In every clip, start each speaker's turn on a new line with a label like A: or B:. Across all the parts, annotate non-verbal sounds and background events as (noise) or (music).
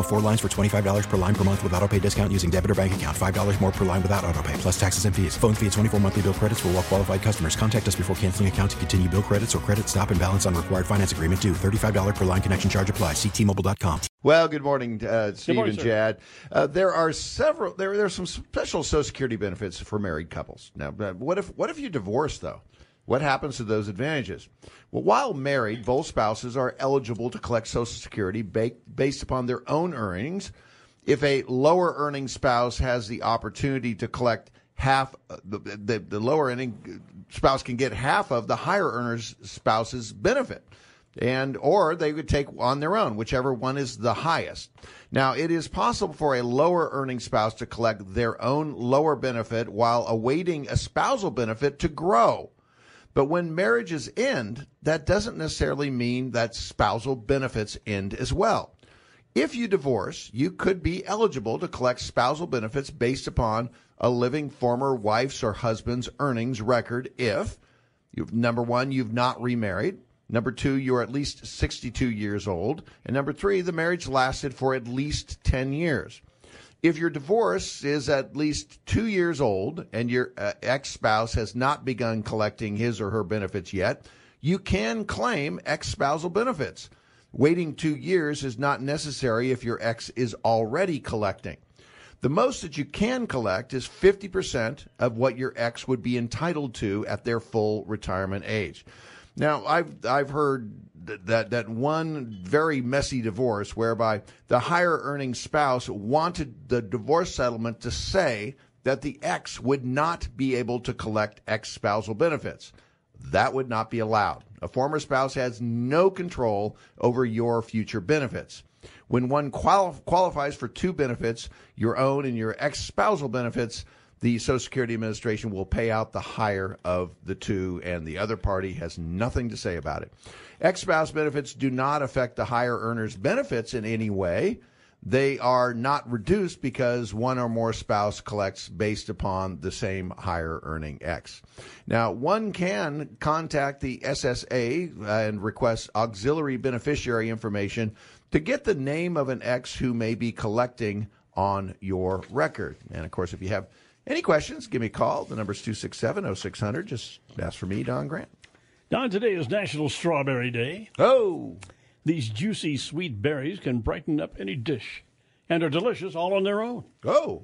A: Minimum of four lines for $25 per line per month with auto pay discount using debit or bank account. $5 more per line without auto pay, plus taxes and fees. Phone fee at 24 monthly bill credits for all well qualified customers. Contact us before canceling account to continue bill credits or credit stop and balance on required finance agreement due. $35 per line connection charge apply. Ctmobile.com.
B: Well, good morning, uh, Steve
C: morning,
B: and
C: sir.
B: Chad. Uh, there are several. There, there are some special Social Security benefits for married couples. Now, uh, what if what if you divorce though? What happens to those advantages? Well, while married, both spouses are eligible to collect Social Security ba- based upon their own earnings. If a lower earning spouse has the opportunity to collect half, the, the, the lower earning spouse can get half of the higher earner's spouse's benefit and or they would take on their own whichever one is the highest now it is possible for a lower earning spouse to collect their own lower benefit while awaiting a spousal benefit to grow but when marriages end that doesn't necessarily mean that spousal benefits end as well if you divorce you could be eligible to collect spousal benefits based upon a living former wife's or husband's earnings record if You've, number one, you've not remarried. Number two, you're at least 62 years old. And number three, the marriage lasted for at least 10 years. If your divorce is at least two years old and your uh, ex spouse has not begun collecting his or her benefits yet, you can claim ex spousal benefits. Waiting two years is not necessary if your ex is already collecting. The most that you can collect is 50% of what your ex would be entitled to at their full retirement age. Now, I've I've heard that that one very messy divorce whereby the higher earning spouse wanted the divorce settlement to say that the ex would not be able to collect ex spousal benefits. That would not be allowed. A former spouse has no control over your future benefits. When one quali- qualifies for two benefits, your own and your ex spousal benefits, the Social Security Administration will pay out the higher of the two, and the other party has nothing to say about it. Ex spouse benefits do not affect the higher earner's benefits in any way. They are not reduced because one or more spouse collects based upon the same higher earning ex. Now, one can contact the SSA uh, and request auxiliary beneficiary information to get the name of an ex who may be collecting on your record. And of course, if you have any questions, give me a call. The number is 267 0600. Just ask for me, Don Grant.
C: Don, today is National Strawberry Day.
B: Oh,
C: These juicy, sweet berries can brighten up any dish and are delicious all on their own.
B: oh,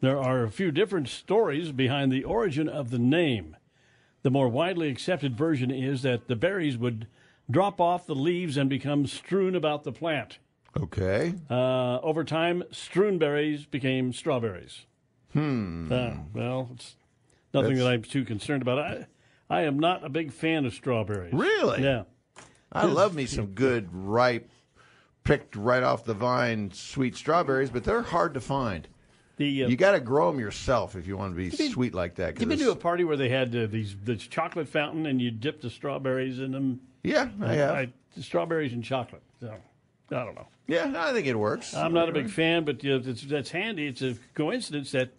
C: There are a few different stories behind the origin of the name. The more widely accepted version is that the berries would drop off the leaves and become strewn about the plant.
B: okay.
C: Uh, over time, strewn berries became strawberries. Hmm. well, it's nothing
B: That's-
C: that I'm too concerned about. I, I am not a big fan of strawberries.
B: Really?
C: Yeah.
B: I love me some good, ripe, picked right off the vine sweet strawberries, but they're hard to find.
C: The uh,
B: You got to grow them yourself if you want to be sweet like that.
C: You've been to a party where they had uh, these this chocolate fountain and you dip the strawberries in them?
B: yeah, I have.
C: I, strawberries and chocolate. So, I don't know.
B: yeah, I think it works.
C: I'm not a big fan, but uh, it's, that's handy. It's a coincidence that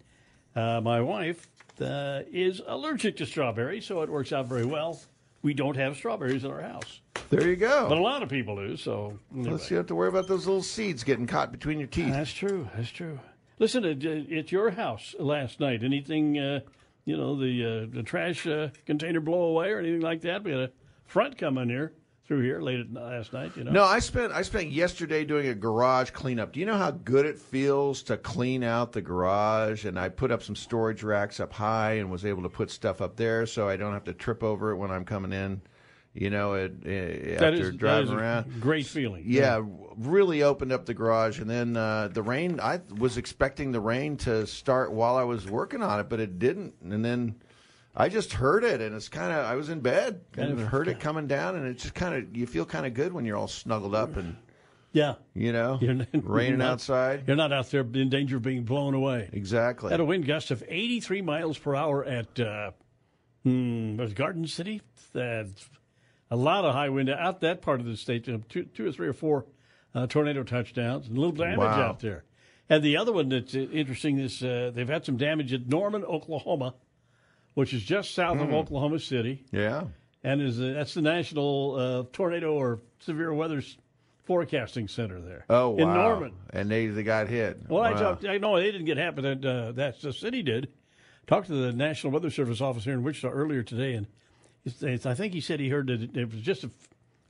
C: uh, my wife uh, is allergic to strawberries, so it works out very well. We don't have strawberries in our house,
B: There you go.
C: but a lot of people do. So anyway.
B: Unless you have to worry about those little seeds getting caught between your teeth.
C: that's true. That's true. Listen, at, at your house last night, anything, uh, you know, the uh, the trash uh, container blow away or anything like that? We had a front come coming here through here late at last night. You know.
B: No, I spent I spent yesterday doing a garage cleanup. Do you know how good it feels to clean out the garage? And I put up some storage racks up high and was able to put stuff up there so I don't have to trip over it when I'm coming in. You know, it, it,
C: That
B: after
C: is- that
B: driving around.
C: great feeling.
B: Yeah, really opened up the garage, and then uh, the rain. I was expecting the rain to start while I was working on it, but it didn't. And then I just heard it, and it's kind of. I was in bed
C: Kind
B: and
C: of-
B: heard it coming down, and it just kind of. You feel kind of good when you're all snuggled up and
C: Yeah.
B: you know (laughs)
C: You're not-
B: raining
C: not-
B: outside.
C: You're not out there in danger of being blown away.
B: Exactly.
C: At a wind gust of 83 miles per hour at uh, hmm, Garden City. That's a lot of high wind out that part of the state. uh, Two, two or three or four uh, tornado touchdowns, and a little damage
B: Wow.
C: out there. And the other one that's uh, interesting is uh, they've had some damage at Norman, Oklahoma, which is just south
B: Hmm.
C: of Oklahoma City,
B: Yeah.
C: and is that's the National uh, Tornado or Severe Weather Forecasting Center there.
B: Oh, wow.
C: in Norman.
B: And they, they got hit.
C: Well, I talked. I know they didn't get hit, but that, uh, that's the city did. Talked to the National Weather Service office here in Wichita earlier today, and it's, it's, I think he said he heard that it, it was just a,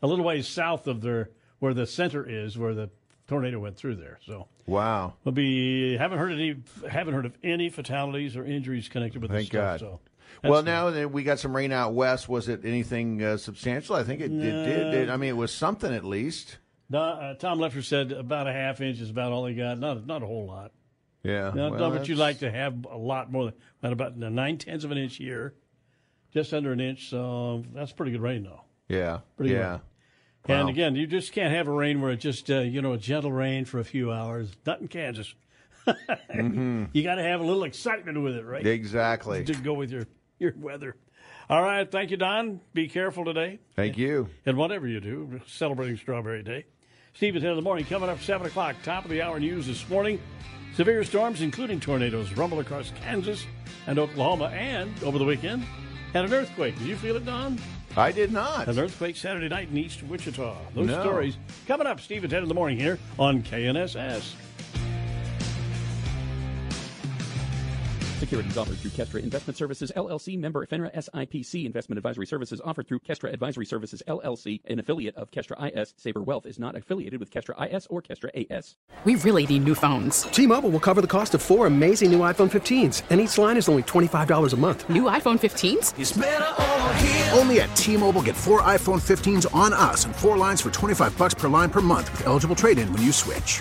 C: a little ways south of their where the center is, where the tornado went through there. So
B: Wow.
C: we'll be haven't heard any haven't heard of any fatalities or injuries connected with
B: Thank
C: this stuff.
B: God.
C: So
B: Well,
C: that's-
B: now that we got some rain out west, was it anything uh, substantial? I think it, it did. It- I mean, it was something at least.
C: No, uh, Tom Leffler said about a half inch is about all he got. Not not a whole lot.
B: Yeah.
C: No,
B: well,
C: no, but you'd like to have a lot more than than about nine tenths of an inch here, just under an inch. So that's pretty good rain, though.
B: Yeah.
C: Pretty
B: yeah.
C: good. And again, you just can't have a rain where it just uh, you know a gentle rain for a few hours. Not in Kansas. Mm-hmm. (laughs) You got to have a little excitement with it, right?
B: Exactly.
C: To go with your your weather. All right, thank you, Don. Be careful today,
B: Thank you.
C: and whatever you do, celebrating Strawberry Day. Steve at 10 in the morning, coming up 7 o'clock, top of the hour news this morning. Severe storms, including tornadoes, rumble across Kansas and Oklahoma, and over the weekend, had an earthquake. Did you feel it, Don?
B: I did not.
C: An earthquake Saturday night in East Wichita. Those
B: No.
C: stories coming up, Steve at 10 in the morning here on KNSS.
D: Securities offered through Kestra Investment Services LLC, member FINRA SIPC. Investment advisory services offered through Kestra Advisory Services LLC, an affiliate of Kestra IS. Saber Wealth is not affiliated with Kestra IS or Kestra AS.
E: We really need new phones.
F: T-Mobile will cover the cost of four amazing new iPhone 15s, and each line is only $25 a month.
E: New iPhone 15s?
G: Only at T-Mobile get four iPhone 15s on us and four lines for 25 bucks per line per month with eligible trade-in when you switch.